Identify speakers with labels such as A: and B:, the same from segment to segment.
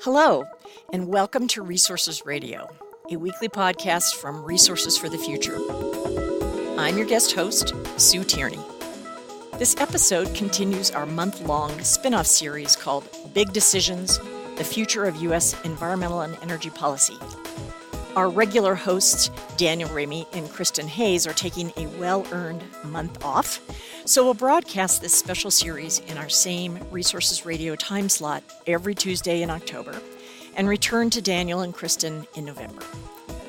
A: Hello, and welcome to Resources Radio, a weekly podcast from Resources for the Future. I'm your guest host, Sue Tierney. This episode continues our month long spin off series called Big Decisions The Future of U.S. Environmental and Energy Policy. Our regular hosts, Daniel Raimi and Kristin Hayes, are taking a well earned month off. So we'll broadcast this special series in our same Resources Radio time slot every Tuesday in October and return to Daniel and Kristin in November.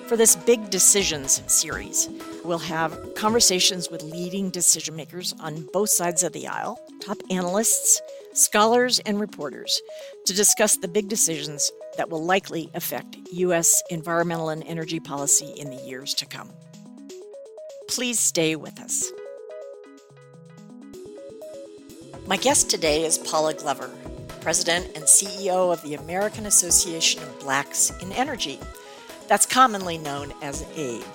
A: For this Big Decisions series, we'll have conversations with leading decision makers on both sides of the aisle, top analysts, scholars, and reporters to discuss the big decisions that will likely affect U.S. environmental and energy policy in the years to come. Please stay with us. My guest today is Paula Glover, President and CEO of the American Association of Blacks in Energy. That's commonly known as ABE.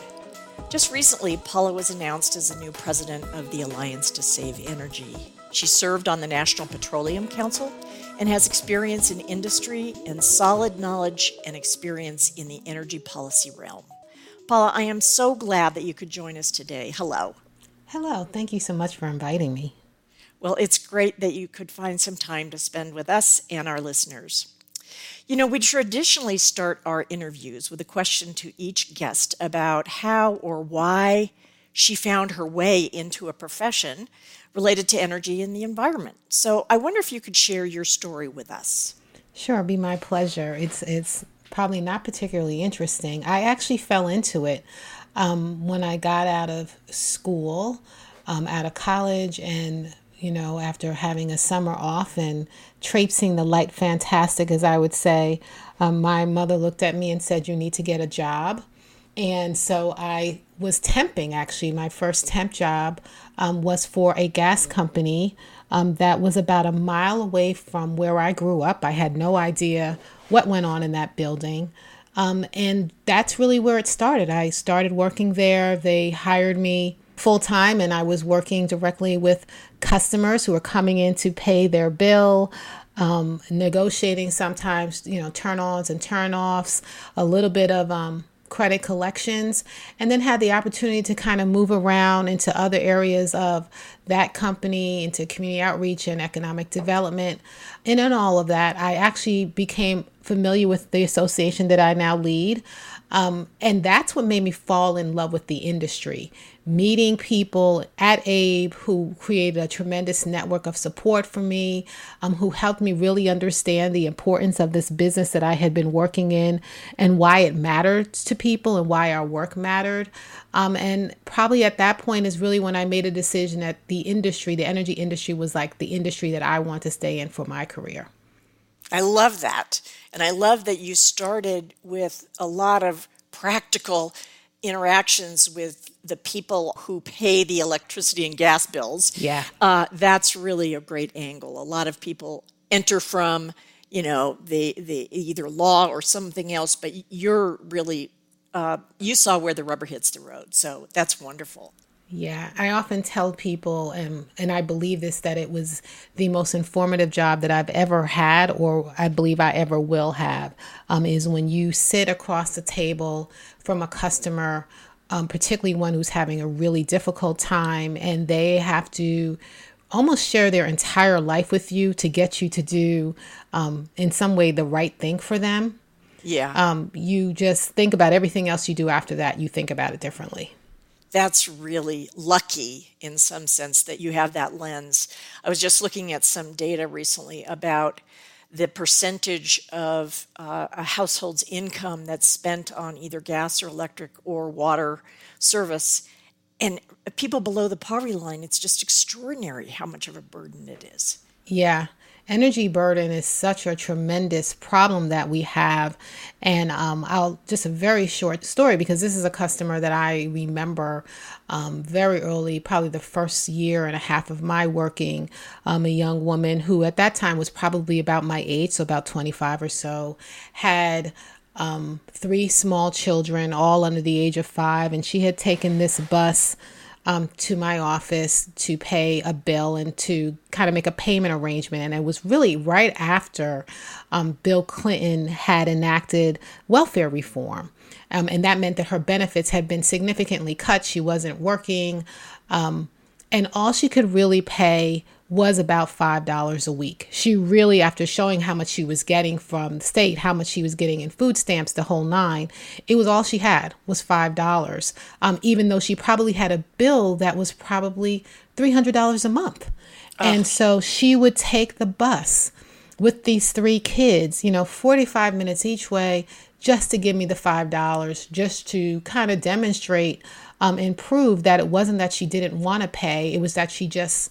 A: Just recently, Paula was announced as the new president of the Alliance to Save Energy. She served on the National Petroleum Council and has experience in industry and solid knowledge and experience in the energy policy realm. Paula, I am so glad that you could join us today. Hello.
B: Hello. Thank you so much for inviting me.
A: Well, it's great that you could find some time to spend with us and our listeners. You know, we traditionally start our interviews with a question to each guest about how or why she found her way into a profession related to energy and the environment. So I wonder if you could share your story with us.
B: Sure, be my pleasure. It's it's probably not particularly interesting. I actually fell into it um, when I got out of school, um, out of college, and you know, after having a summer off and traipsing the light fantastic, as I would say, um, my mother looked at me and said, "You need to get a job." And so I was temping actually. My first temp job um, was for a gas company um, that was about a mile away from where I grew up. I had no idea what went on in that building. Um, and that's really where it started. I started working there. They hired me full time, and I was working directly with customers who were coming in to pay their bill. Um, negotiating sometimes, you know, turn ons and turn offs, a little bit of um, credit collections, and then had the opportunity to kind of move around into other areas of that company, into community outreach and economic development. And in all of that, I actually became familiar with the association that I now lead. Um, and that's what made me fall in love with the industry. Meeting people at Abe who created a tremendous network of support for me, um, who helped me really understand the importance of this business that I had been working in and why it mattered to people and why our work mattered. Um, and probably at that point is really when I made a decision that the industry, the energy industry, was like the industry that I want to stay in for my career.
A: I love that. And I love that you started with a lot of practical interactions with the people who pay the electricity and gas bills.
B: Yeah.
A: Uh, that's really a great angle. A lot of people enter from, you know, the, the either law or something else, but you're really, uh, you saw where the rubber hits the road. So that's wonderful.
B: Yeah, I often tell people, and, and I believe this, that it was the most informative job that I've ever had, or I believe I ever will have, um, is when you sit across the table from a customer, um, particularly one who's having a really difficult time, and they have to almost share their entire life with you to get you to do, um, in some way, the right thing for them.
A: Yeah.
B: Um, you just think about everything else you do after that, you think about it differently
A: that's really lucky in some sense that you have that lens. I was just looking at some data recently about the percentage of uh, a household's income that's spent on either gas or electric or water service. And people below the poverty line, it's just extraordinary how much of a burden it is.
B: Yeah energy burden is such a tremendous problem that we have. And um, I'll just a very short story because this is a customer that I remember um, very early, probably the first year and a half of my working. Um, a young woman who at that time was probably about my age, so about 25 or so, had um, three small children, all under the age of five, and she had taken this bus um, to my office to pay a bill and to kind of make a payment arrangement. And it was really right after um, Bill Clinton had enacted welfare reform. Um, and that meant that her benefits had been significantly cut. She wasn't working. Um, and all she could really pay was about $5 a week. She really, after showing how much she was getting from the state, how much she was getting in food stamps, the whole nine, it was all she had was $5. Um, even though she probably had a bill that was probably $300 a month. And so she would take the bus with these three kids, you know, 45 minutes each way just to give me the $5, just to kind of demonstrate um, and prove that it wasn't that she didn't want to pay, it was that she just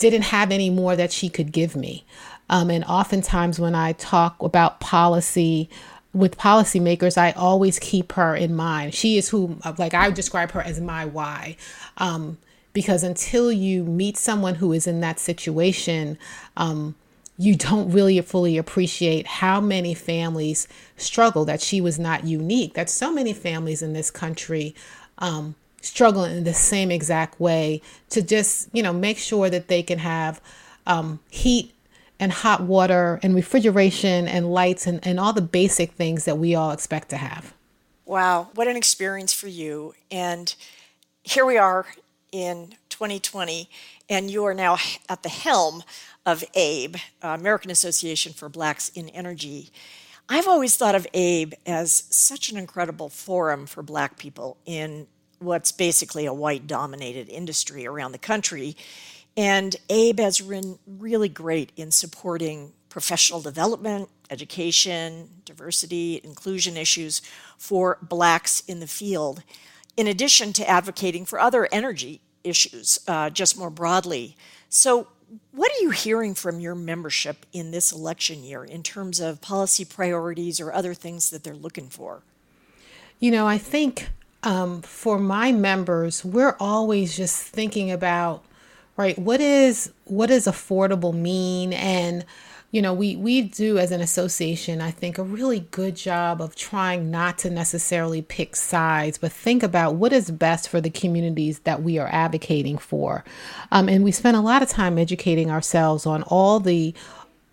B: didn't have any more that she could give me. Um, and oftentimes, when I talk about policy with policymakers, I always keep her in mind. She is who, like, I describe her as my why. Um, because until you meet someone who is in that situation, um, you don't really fully appreciate how many families struggle, that she was not unique, that so many families in this country um, struggling in the same exact way to just, you know, make sure that they can have um, heat and hot water and refrigeration and lights and, and all the basic things that we all expect to have.
A: Wow, what an experience for you. And here we are in 2020, and you are now at the helm of ABE, American Association for Blacks in Energy. I've always thought of ABE as such an incredible forum for Black people in what's basically a white dominated industry around the country. And ABE has been really great in supporting professional development, education, diversity, inclusion issues for Blacks in the field, in addition to advocating for other energy issues uh, just more broadly. So, what are you hearing from your membership in this election year in terms of policy priorities or other things that they're looking for?
B: You know, I think um, for my members, we're always just thinking about, right, what is what does affordable mean? And you know, we we do as an association, I think, a really good job of trying not to necessarily pick sides, but think about what is best for the communities that we are advocating for. Um, and we spend a lot of time educating ourselves on all the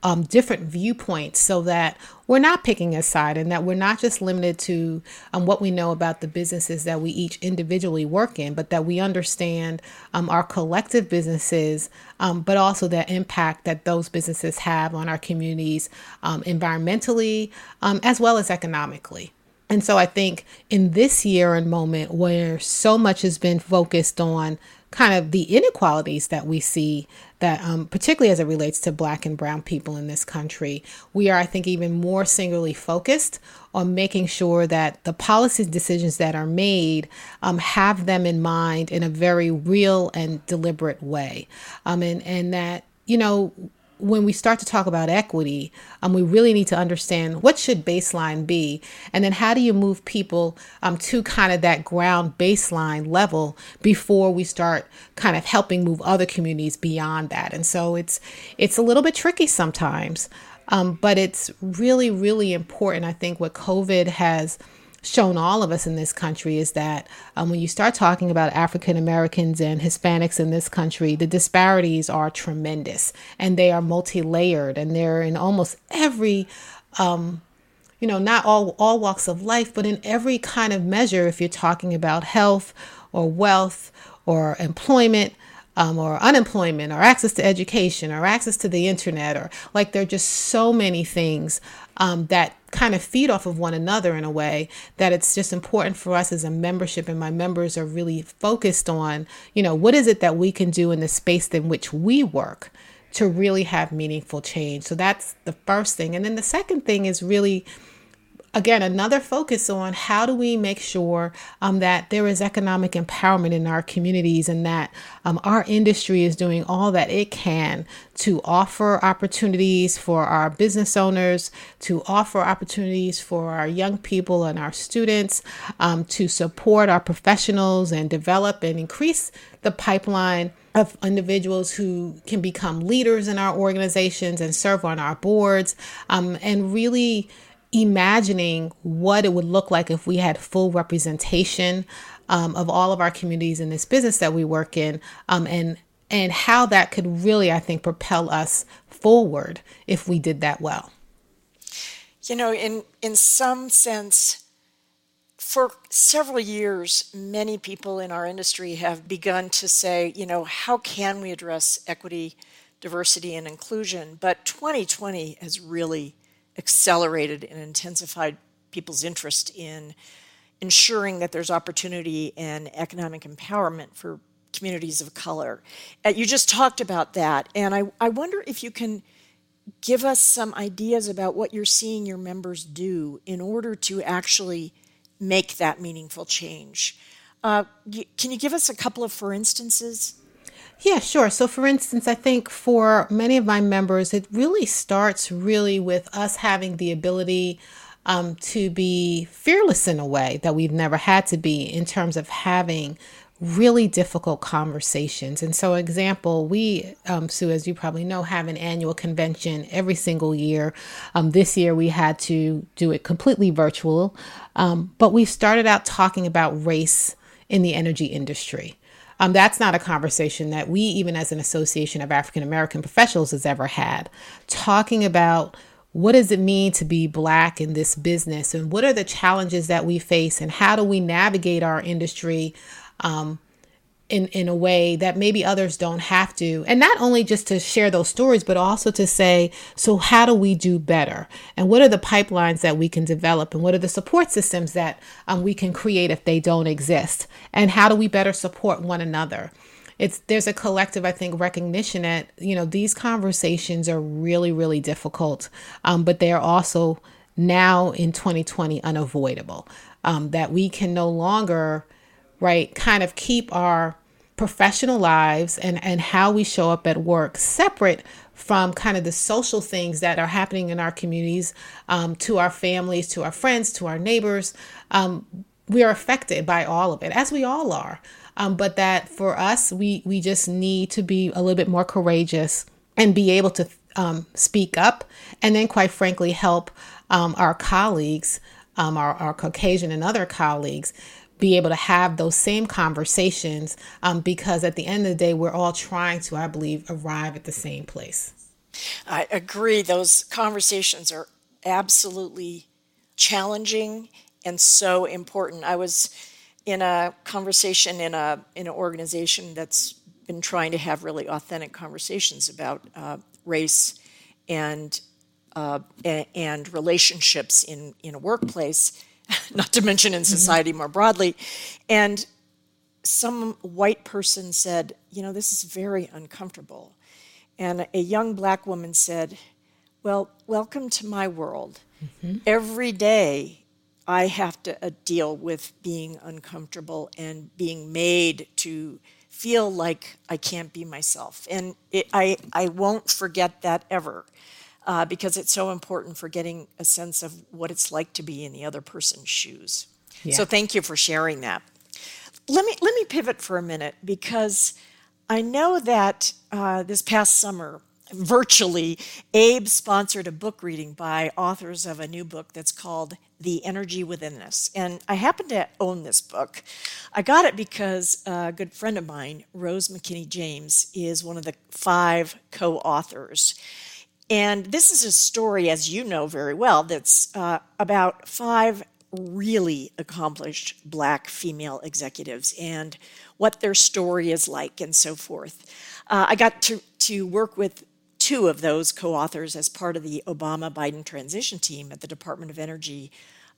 B: um, different viewpoints so that we're not picking a side and that we're not just limited to um, what we know about the businesses that we each individually work in, but that we understand um, our collective businesses, um, but also the impact that those businesses have on our communities um, environmentally um, as well as economically. And so I think in this year and moment where so much has been focused on kind of the inequalities that we see that um, particularly as it relates to black and brown people in this country we are i think even more singularly focused on making sure that the policy decisions that are made um, have them in mind in a very real and deliberate way. Um, and, and that you know when we start to talk about equity, um, we really need to understand what should baseline be, and then how do you move people um, to kind of that ground baseline level before we start kind of helping move other communities beyond that. And so it's it's a little bit tricky sometimes, um, but it's really really important. I think what COVID has shown all of us in this country is that um, when you start talking about African Americans and Hispanics in this country, the disparities are tremendous and they are multi layered and they're in almost every. Um, you know, not all all walks of life, but in every kind of measure. If you're talking about health or wealth or employment, um, or unemployment or access to education or access to the internet or like there are just so many things um, that kind of feed off of one another in a way that it's just important for us as a membership and my members are really focused on you know what is it that we can do in the space in which we work to really have meaningful change. So that's the first thing. And then the second thing is really again, another focus on how do we make sure um, that there is economic empowerment in our communities and that um, our industry is doing all that it can to offer opportunities for our business owners, to offer opportunities for our young people and our students, um, to support our professionals and develop and increase the pipeline of individuals who can become leaders in our organizations and serve on our boards um, and really imagining what it would look like if we had full representation um, of all of our communities in this business that we work in, um, and and how that could really, I think, propel us forward if we did that well.
A: You know, in in some sense, for several years, many people in our industry have begun to say, you know, how can we address equity, diversity, and inclusion? But 2020 has really accelerated and intensified people's interest in ensuring that there's opportunity and economic empowerment for communities of color. Uh, you just talked about that, and I, I wonder if you can give us some ideas about what you're seeing your members do in order to actually make that meaningful change. Uh, can you give us a couple of for instances?
B: Yeah, sure. So, for instance, I think for many of my members, it really starts really with us having the ability um, to be fearless in a way that we've never had to be in terms of having really difficult conversations. And so, example, we, um, Sue, as you probably know, have an annual convention every single year. Um, this year we had to do it completely virtual, um, but we started out talking about race in the energy industry. Um, that's not a conversation that we, even as an association of African American professionals, has ever had. Talking about what does it mean to be black in this business and what are the challenges that we face and how do we navigate our industry um, in in a way that maybe others don't have to. And not only just to share those stories but also to say so how do we do better? And what are the pipelines that we can develop? And what are the support systems that um, we can create if they don't exist? And how do we better support one another? It's there's a collective i think recognition that you know these conversations are really really difficult um, but they are also now in 2020 unavoidable um, that we can no longer right, kind of keep our professional lives and, and how we show up at work separate from kind of the social things that are happening in our communities um, to our families, to our friends, to our neighbors. Um, we are affected by all of it, as we all are. Um, but that for us, we, we just need to be a little bit more courageous and be able to um, speak up and then, quite frankly, help um, our colleagues, um, our, our Caucasian and other colleagues be able to have those same conversations um, because at the end of the day, we're all trying to, I believe, arrive at the same place.
A: I agree. Those conversations are absolutely challenging and so important. I was in a conversation in a in an organization that's been trying to have really authentic conversations about uh, race and uh, and relationships in in a workplace not to mention in mm-hmm. society mm-hmm. more broadly. And some white person said, You know, this is very uncomfortable. And a young black woman said, Well, welcome to my world. Mm-hmm. Every day I have to uh, deal with being uncomfortable and being made to feel like I can't be myself. And it, I, I won't forget that ever uh, because it's so important for getting a sense of what it's like to be in the other person's shoes. Yeah. So thank you for sharing that. Let me let me pivot for a minute because I know that uh, this past summer, virtually, Abe sponsored a book reading by authors of a new book that's called The Energy Within Us. And I happen to own this book. I got it because a good friend of mine, Rose McKinney James, is one of the five co authors. And this is a story, as you know very well, that's uh, about five really accomplished black female executives and what their story is like and so forth. Uh, I got to, to work with two of those co authors as part of the Obama Biden transition team at the Department of Energy.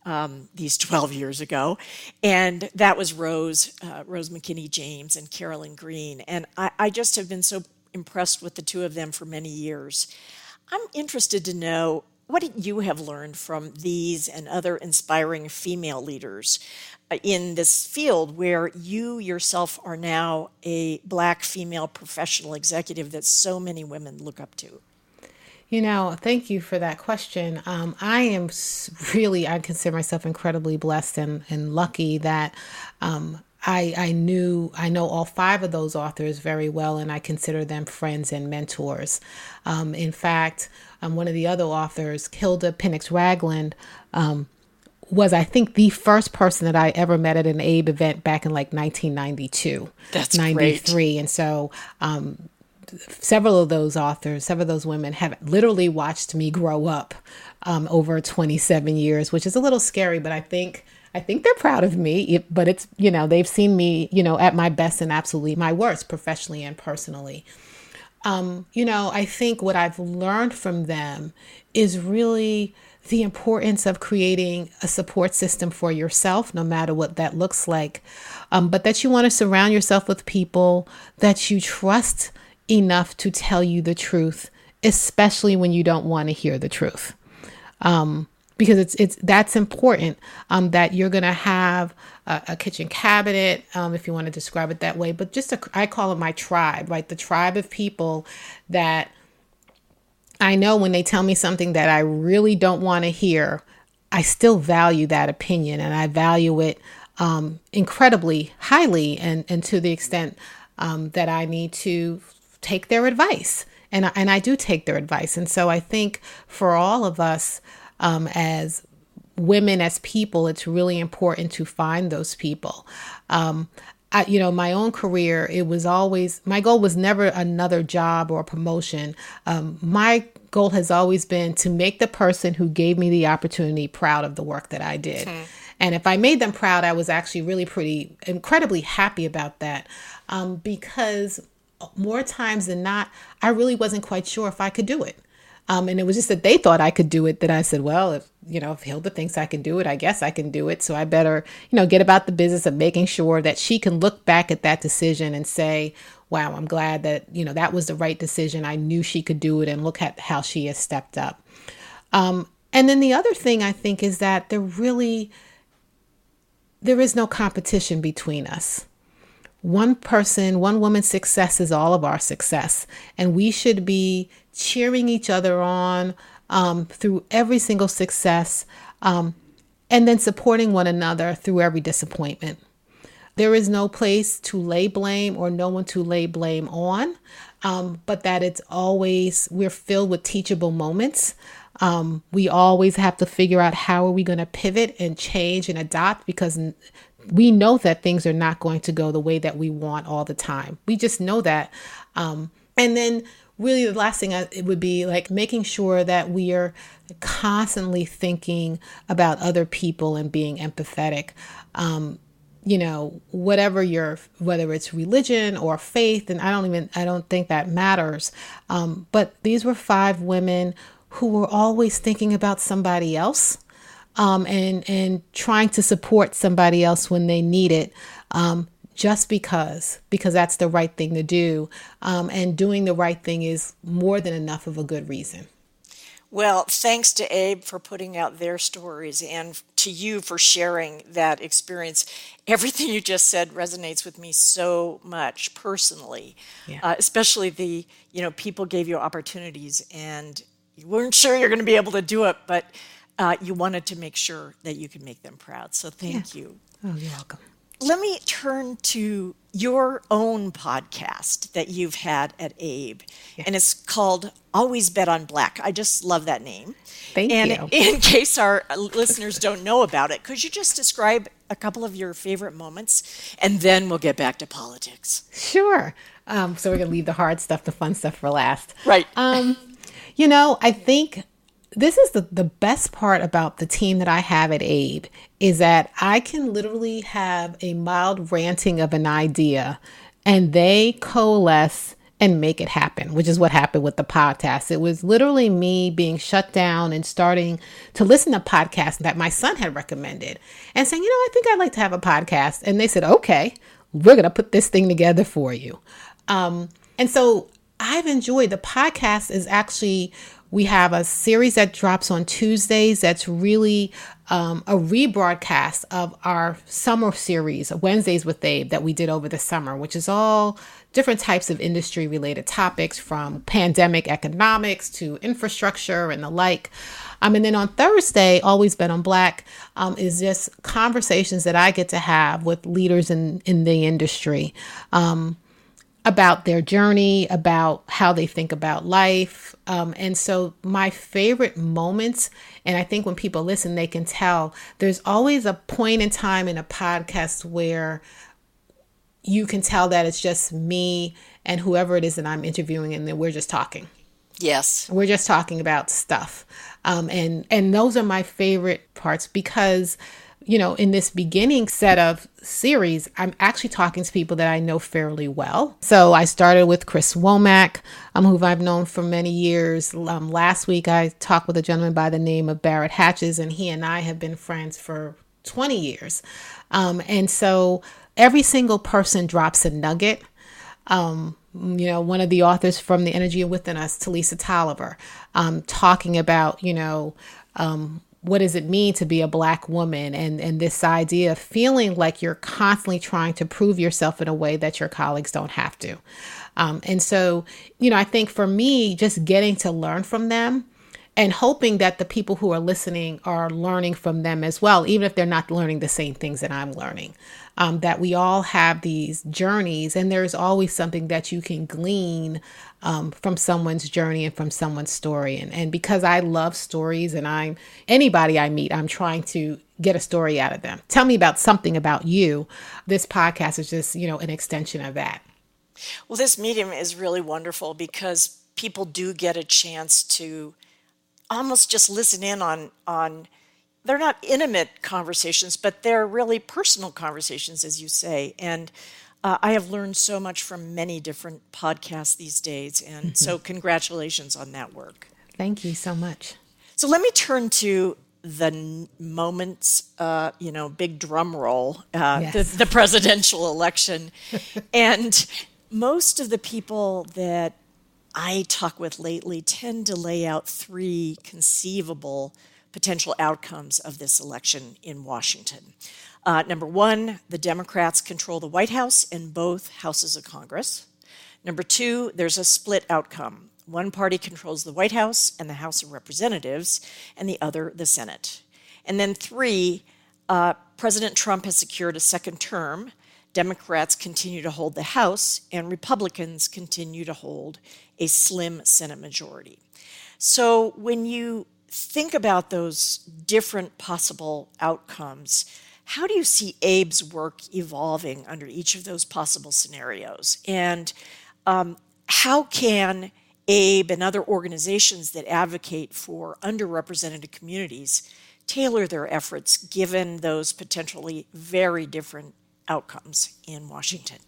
A: Um, these 12 years ago, and that was Rose, uh, Rose McKinney James, and Carolyn Green. And I, I just have been so impressed with the two of them for many years. I'm interested to know what you have learned from these and other inspiring female leaders uh, in this field where you yourself are now a black female professional executive that so many women look up to?
B: You know, thank you for that question. Um, I am really, I consider myself incredibly blessed and, and lucky that um, I, I knew I know all five of those authors very well, and I consider them friends and mentors. Um, in fact, um, one of the other authors, Hilda Pinnix Ragland, um, was I think the first person that I ever met at an Abe event back in like 1992.
A: That's
B: 93.
A: great.
B: And so um, several of those authors, several of those women have literally watched me grow up um, over 27 years, which is a little scary, but I think I think they're proud of me. But it's you know they've seen me you know at my best and absolutely my worst, professionally and personally. Um, you know, I think what I've learned from them is really the importance of creating a support system for yourself, no matter what that looks like. Um, but that you want to surround yourself with people that you trust enough to tell you the truth, especially when you don't want to hear the truth. Um, because it's it's that's important um, that you're gonna have a, a kitchen cabinet um, if you want to describe it that way. But just a, I call it my tribe right? The tribe of people that I know when they tell me something that I really don't want to hear I still value that opinion and I value it um, incredibly highly and and to the extent um, that I need to take their advice. And and I do take their advice. And so I think for all of us um, as women as people it's really important to find those people. Um, I, you know my own career it was always my goal was never another job or promotion. Um, my goal has always been to make the person who gave me the opportunity proud of the work that i did. Hmm. and if i made them proud i was actually really pretty incredibly happy about that. Um, because more times than not i really wasn't quite sure if i could do it um, and it was just that they thought I could do it. That I said, well, if you know, if Hilda thinks I can do it, I guess I can do it. So I better, you know, get about the business of making sure that she can look back at that decision and say, wow, I'm glad that you know that was the right decision. I knew she could do it, and look at how she has stepped up. Um, and then the other thing I think is that there really there is no competition between us one person, one woman's success is all of our success. And we should be cheering each other on um, through every single success um, and then supporting one another through every disappointment. There is no place to lay blame or no one to lay blame on, um, but that it's always, we're filled with teachable moments. Um, we always have to figure out how are we going to pivot and change and adopt because we know that things are not going to go the way that we want all the time. We just know that. Um, and then, really, the last thing it would be like making sure that we are constantly thinking about other people and being empathetic. Um, you know, whatever your whether it's religion or faith, and I don't even I don't think that matters. Um, but these were five women who were always thinking about somebody else um, and and trying to support somebody else when they need it. Um, just because, because that's the right thing to do. Um, and doing the right thing is more than enough of a good reason.
A: Well, thanks to Abe for putting out their stories and to you for sharing that experience. Everything you just said resonates with me so much personally, yeah. uh, especially the, you know, people gave you opportunities and you weren't sure you're going to be able to do it, but uh, you wanted to make sure that you could make them proud. So thank yeah. you.
B: Oh, you're welcome.
A: Let me turn to your own podcast that you've had at Abe, yeah. and it's called Always Bet on Black. I just love that name.
B: Thank
A: and
B: you.
A: in case our listeners don't know about it, could you just describe a couple of your favorite moments, and then we'll get back to politics.
B: Sure. Um, so we're gonna leave the hard stuff, the fun stuff for last.
A: Right.
B: Um, you know, I think this is the, the best part about the team that I have at Abe is that I can literally have a mild ranting of an idea and they coalesce and make it happen, which is what happened with the podcast. It was literally me being shut down and starting to listen to podcasts that my son had recommended and saying, you know, I think I'd like to have a podcast. And they said, okay, we're going to put this thing together for you. Um, and so I've enjoyed the podcast is actually we have a series that drops on Tuesdays that's really um, a rebroadcast of our summer series, Wednesdays with Abe, that we did over the summer, which is all different types of industry related topics from pandemic economics to infrastructure and the like. Um, and then on Thursday, Always Bet on Black um, is just conversations that I get to have with leaders in, in the industry. Um, about their journey, about how they think about life. Um, and so, my favorite moments, and I think when people listen, they can tell there's always a point in time in a podcast where you can tell that it's just me and whoever it is that I'm interviewing, and then we're just talking.
A: Yes.
B: We're just talking about stuff. Um, and and those are my favorite parts because you know, in this beginning set of series, I'm actually talking to people that I know fairly well. So I started with Chris Womack, um, who I've known for many years. Um, last week, I talked with a gentleman by the name of Barrett Hatches, and he and I have been friends for 20 years. Um, and so every single person drops a nugget. Um, you know, one of the authors from The Energy Within Us, Telisa Toliver, um, talking about, you know, um, what does it mean to be a black woman? And and this idea of feeling like you're constantly trying to prove yourself in a way that your colleagues don't have to. Um, and so you know i think for me just getting to learn from them and hoping that the people who are listening are learning from them as well even if they're not learning the same things that i'm learning. Um, that we all have these journeys and there's always something that you can glean um, from someone's journey and from someone's story. And, and because I love stories and I'm anybody I meet, I'm trying to get a story out of them. Tell me about something about you. This podcast is just, you know, an extension of that.
A: Well, this medium is really wonderful because people do get a chance to almost just listen in on on they're not intimate conversations, but they're really personal conversations, as you say. And uh, I have learned so much from many different podcasts these days, and mm-hmm. so congratulations on that work.
B: Thank you so much.
A: So let me turn to the n- moments, uh, you know, big drum roll, uh, yes. the, the presidential election. and most of the people that I talk with lately tend to lay out three conceivable potential outcomes of this election in Washington. Uh, number one, the Democrats control the White House and both houses of Congress. Number two, there's a split outcome. One party controls the White House and the House of Representatives, and the other the Senate. And then three, uh, President Trump has secured a second term. Democrats continue to hold the House, and Republicans continue to hold a slim Senate majority. So when you think about those different possible outcomes, how do you see Abe's work evolving under each of those possible scenarios? And um, how can Abe and other organizations that advocate for underrepresented communities tailor their efforts given those potentially very different outcomes in Washington?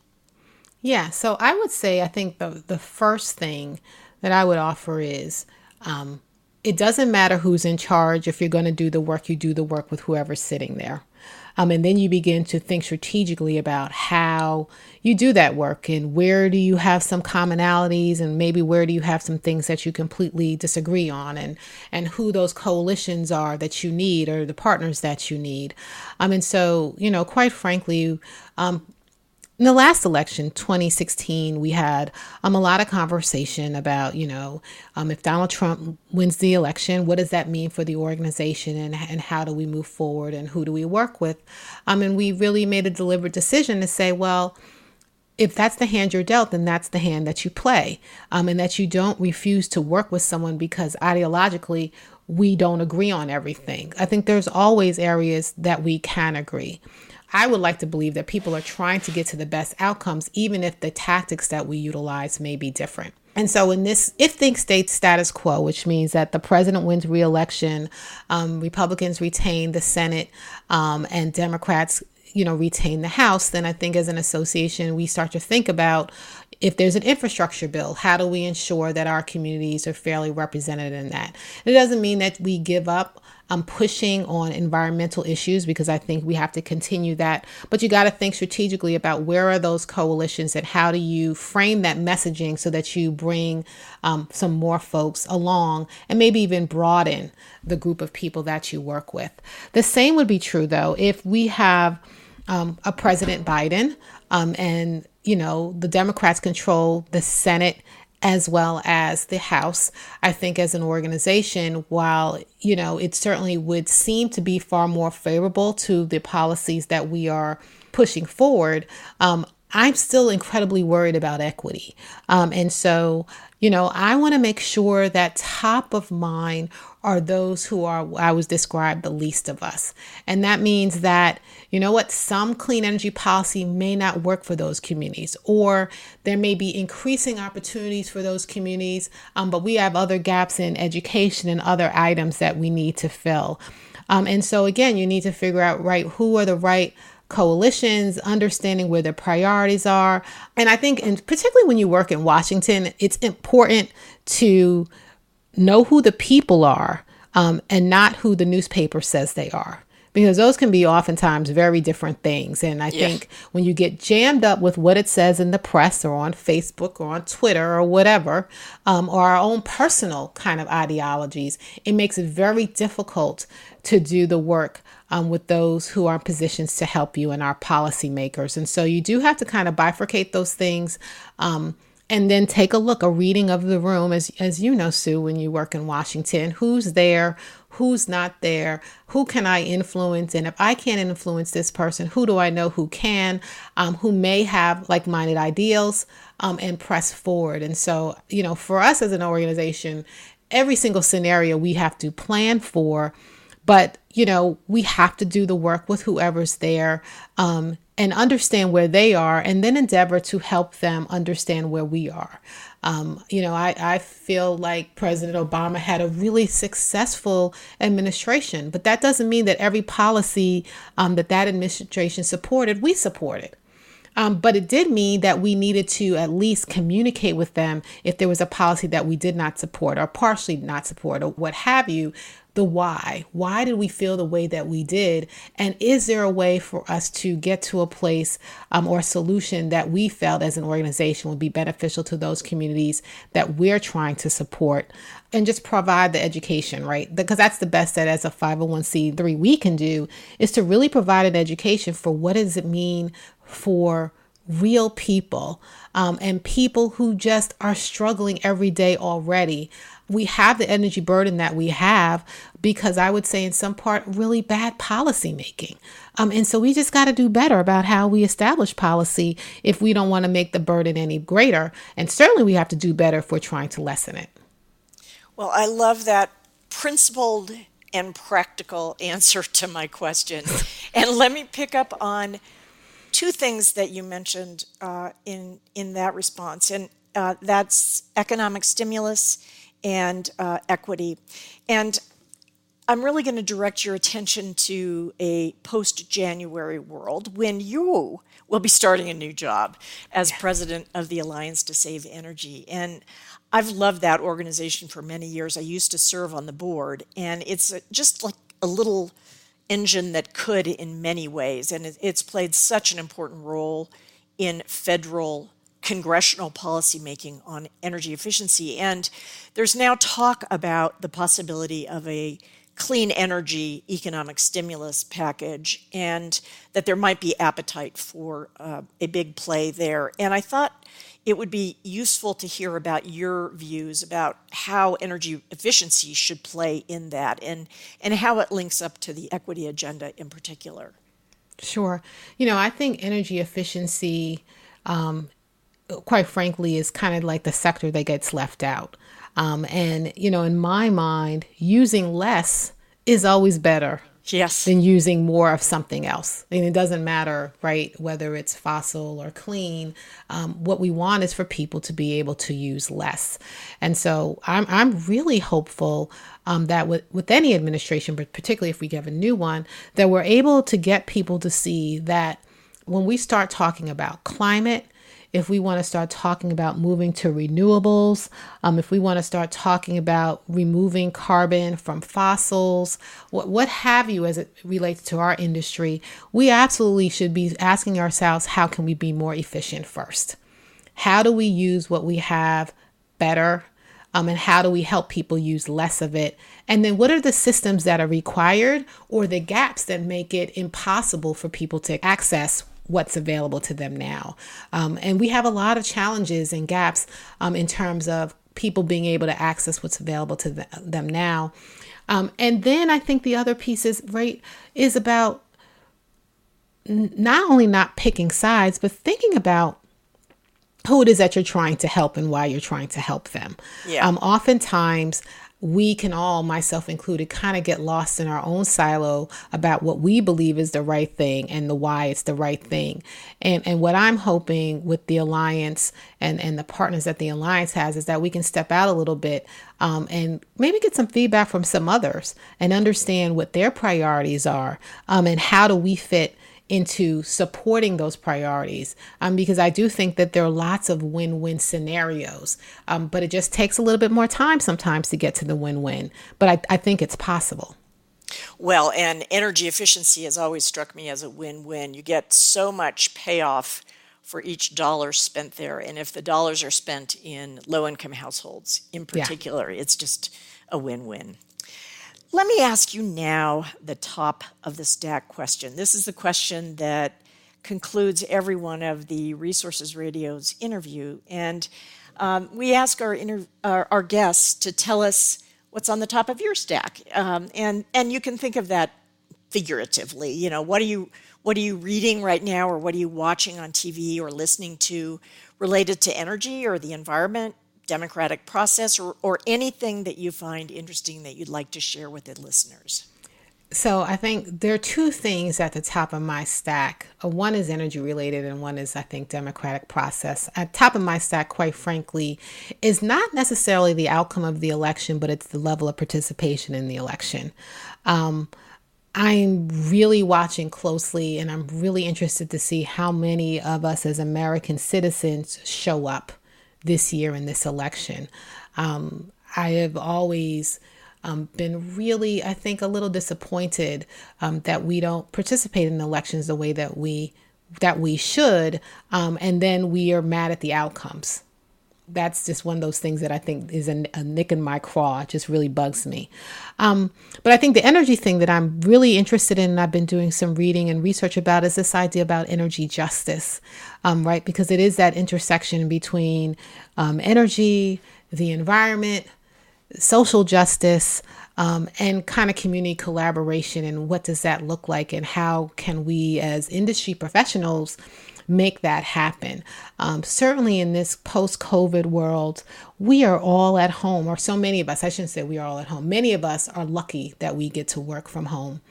B: Yeah, so I would say I think the the first thing that I would offer is um, it doesn't matter who's in charge. If you're going to do the work, you do the work with whoever's sitting there. Um, and then you begin to think strategically about how you do that work and where do you have some commonalities and maybe where do you have some things that you completely disagree on and and who those coalitions are that you need or the partners that you need. Um, and so, you know, quite frankly, um, in the last election, 2016, we had um, a lot of conversation about, you know, um, if Donald Trump wins the election, what does that mean for the organization and, and how do we move forward and who do we work with? Um, and we really made a deliberate decision to say, well, if that's the hand you're dealt, then that's the hand that you play, um, and that you don't refuse to work with someone because ideologically we don't agree on everything. I think there's always areas that we can agree. I would like to believe that people are trying to get to the best outcomes, even if the tactics that we utilize may be different. And so, in this, if things stay status quo, which means that the president wins reelection, um, Republicans retain the Senate, um, and Democrats, you know, retain the House, then I think as an association, we start to think about if there's an infrastructure bill, how do we ensure that our communities are fairly represented in that? It doesn't mean that we give up um, pushing on environmental issues because I think we have to continue that. But you got to think strategically about where are those coalitions and how do you frame that messaging so that you bring um, some more folks along and maybe even broaden the group of people that you work with. The same would be true though if we have um, a President Biden um, and you know the Democrats control the Senate as well as the House. I think as an organization, while, you know, it certainly would seem to be far more favorable to the policies that we are pushing forward, um, I'm still incredibly worried about equity. Um, and so, you know, I want to make sure that top of mind are those who are, I was described, the least of us. And that means that, you know what, some clean energy policy may not work for those communities, or there may be increasing opportunities for those communities, um, but we have other gaps in education and other items that we need to fill. Um, and so, again, you need to figure out, right, who are the right coalitions, understanding where their priorities are. And I think, and particularly when you work in Washington, it's important to know who the people are um, and not who the newspaper says they are. Because those can be oftentimes very different things. And I yeah. think when you get jammed up with what it says in the press or on Facebook or on Twitter or whatever, um, or our own personal kind of ideologies, it makes it very difficult to do the work um, with those who are in positions to help you and our policymakers. And so you do have to kind of bifurcate those things. Um, and then take a look, a reading of the room, as as you know, Sue, when you work in Washington, who's there, who's not there, who can I influence, and if I can't influence this person, who do I know who can, um, who may have like-minded ideals, um, and press forward. And so, you know, for us as an organization, every single scenario we have to plan for, but you know, we have to do the work with whoever's there. Um, and understand where they are and then endeavor to help them understand where we are. Um, you know, I, I feel like President Obama had a really successful administration, but that doesn't mean that every policy um, that that administration supported, we supported. Um, but it did mean that we needed to at least communicate with them if there was a policy that we did not support or partially not support or what have you, the why. Why did we feel the way that we did? And is there a way for us to get to a place um, or a solution that we felt as an organization would be beneficial to those communities that we're trying to support? And just provide the education, right? Because that's the best that as a 501c3 we can do is to really provide an education for what does it mean for real people um, and people who just are struggling every day already we have the energy burden that we have because I would say, in some part, really bad policy making. Um, and so we just got to do better about how we establish policy if we don't want to make the burden any greater. And certainly we have to do better if we're trying to lessen it.
A: Well, I love that principled and practical answer to my question. and let me pick up on two things that you mentioned uh, in in that response, and uh, that's economic stimulus and uh, equity. And I'm really going to direct your attention to a post January world when you will be starting a new job as president of the Alliance to Save Energy. And I've loved that organization for many years. I used to serve on the board, and it's just like a little engine that could in many ways. And it's played such an important role in federal congressional policymaking on energy efficiency. And there's now talk about the possibility of a clean energy economic stimulus package and that there might be appetite for uh, a big play there. And I thought it would be useful to hear about your views about how energy efficiency should play in that and, and how it links up to the equity agenda in particular.
B: Sure. You know, I think energy efficiency um, quite frankly, is kind of like the sector that gets left out. Um, and, you know, in my mind, using less is always better.
A: Yes.
B: Than using more of something else. Mean, it doesn't matter, right, whether it's fossil or clean. Um, what we want is for people to be able to use less. And so I'm, I'm really hopeful um, that with, with any administration, but particularly if we get a new one, that we're able to get people to see that when we start talking about climate, if we want to start talking about moving to renewables, um, if we want to start talking about removing carbon from fossils, what, what have you as it relates to our industry, we absolutely should be asking ourselves how can we be more efficient first? How do we use what we have better? Um, and how do we help people use less of it? And then what are the systems that are required or the gaps that make it impossible for people to access what's available to them now. Um, and we have a lot of challenges and gaps um, in terms of people being able to access what's available to them now. Um, and then I think the other piece is right is about n- not only not picking sides, but thinking about who it is that you're trying to help and why you're trying to help them.
A: Yeah.
B: Um, oftentimes, we can all, myself included, kind of get lost in our own silo about what we believe is the right thing and the why it's the right thing. And and what I'm hoping with the alliance and and the partners that the alliance has is that we can step out a little bit um, and maybe get some feedback from some others and understand what their priorities are um, and how do we fit into supporting those priorities um, because I do think that there are lots of win win scenarios, um, but it just takes a little bit more time sometimes to get to the win win. But I, I think it's possible.
A: Well, and energy efficiency has always struck me as a win win. You get so much payoff for each dollar spent there. And if the dollars are spent in low income households in particular, yeah. it's just a win win. Let me ask you now the top of the stack question. This is the question that concludes every one of the Resources Radio's interview. And um, we ask our, inter- our, our, guests to tell us what's on the top of your stack. Um, and, and you can think of that figuratively. You know, what are you, what are you reading right now, or what are you watching on TV or listening to related to energy or the environment? Democratic process or, or anything that you find interesting that you'd like to share with the listeners?
B: So I think there are two things at the top of my stack. Uh, one is energy related, and one is I think democratic process. At top of my stack, quite frankly, is not necessarily the outcome of the election, but it's the level of participation in the election. Um, I'm really watching closely, and I'm really interested to see how many of us as American citizens show up this year in this election. Um, I have always um, been really, I think, a little disappointed um, that we don't participate in elections the way that we that we should, um, and then we are mad at the outcomes that's just one of those things that I think is a, a nick in my craw. It just really bugs me. Um, but I think the energy thing that I'm really interested in, and I've been doing some reading and research about, is this idea about energy justice, um, right? Because it is that intersection between um, energy, the environment, social justice, um, and kind of community collaboration. And what does that look like? And how can we, as industry professionals, make that happen. Um, certainly in this post COVID world, we are all at home, or so many of us, I shouldn't say we are all at home. Many of us are lucky that we get to work from home.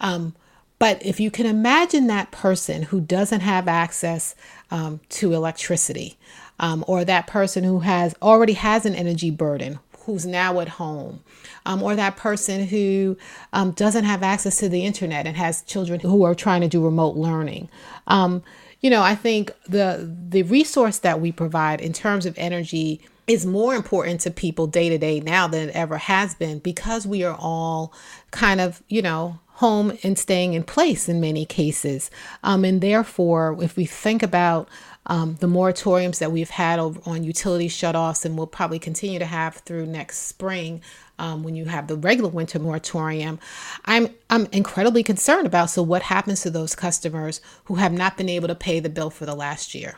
B: Um, but if you can imagine that person who doesn't have access um, to electricity, um, or that person who has already has an energy burden, who's now at home, um, or that person who um, doesn't have access to the internet and has children who are trying to do remote learning. Um, you know, I think the the resource that we provide in terms of energy is more important to people day to day now than it ever has been because we are all kind of, you know, home and staying in place in many cases. Um, and therefore, if we think about um, the moratoriums that we've had on utility shutoffs and we'll probably continue to have through next spring, um, when you have the regular winter moratorium, I'm I'm incredibly concerned about. So what happens to those customers who have not been able to pay the bill for the last year?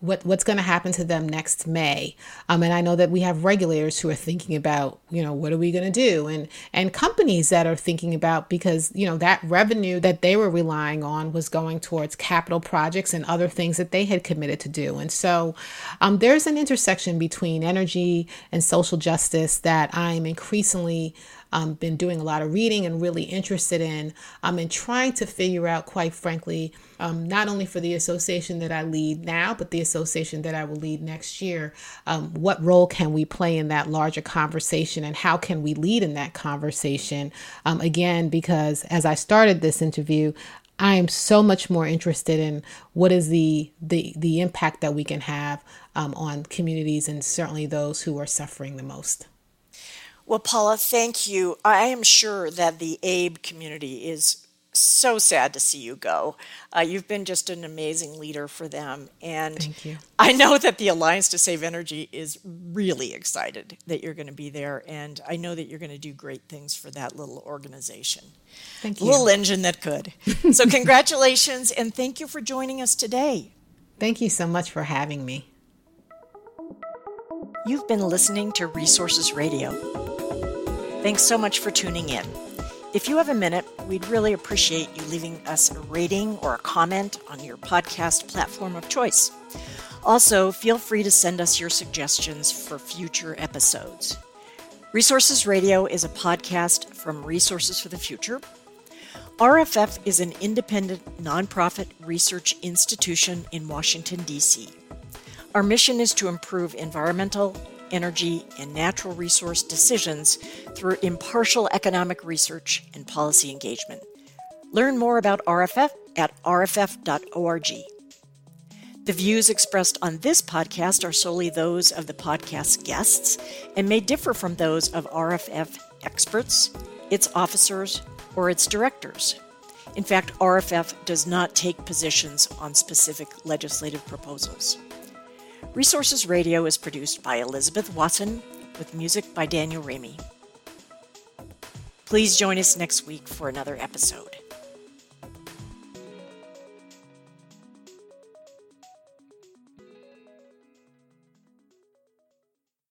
B: What what's going to happen to them next May. Um, and I know that we have regulators who are thinking about, you know, what are we going to do, and and companies that are thinking about because you know that revenue that they were relying on was going towards capital projects and other things that they had committed to do. And so um, there's an intersection between energy and social justice that I'm increasingly um, been doing a lot of reading and really interested in um, and trying to figure out, quite frankly, um, not only for the association that I lead now, but the association that I will lead next year, um, what role can we play in that larger conversation and how can we lead in that conversation? Um, again, because as I started this interview, I am so much more interested in what is the the the impact that we can have um, on communities and certainly those who are suffering the most.
A: Well, Paula, thank you. I am sure that the AABE community is so sad to see you go. Uh, you've been just an amazing leader for them. And
B: Thank you.
A: I know that the Alliance to Save Energy is really excited that you're going to be there. And I know that you're going to do great things for that little organization.
B: Thank you.
A: Little engine that could. so, congratulations and thank you for joining us today.
B: Thank you so much for having me.
A: You've been listening to Resources Radio. Thanks so much for tuning in. If you have a minute, we'd really appreciate you leaving us a rating or a comment on your podcast platform of choice. Also, feel free to send us your suggestions for future episodes. Resources Radio is a podcast from Resources for the Future. RFF is an independent nonprofit research institution in Washington, D.C. Our mission is to improve environmental, energy, and natural resource decisions through impartial economic research and policy engagement. Learn more about RFF at rff.org. The views expressed on this podcast are solely those of the podcast guests and may differ from those of RFF experts, its officers, or its directors. In fact, RFF does not take positions on specific legislative proposals. Resources Radio is produced by Elizabeth Watson with music by Daniel Raimi. Please join us next week for another episode.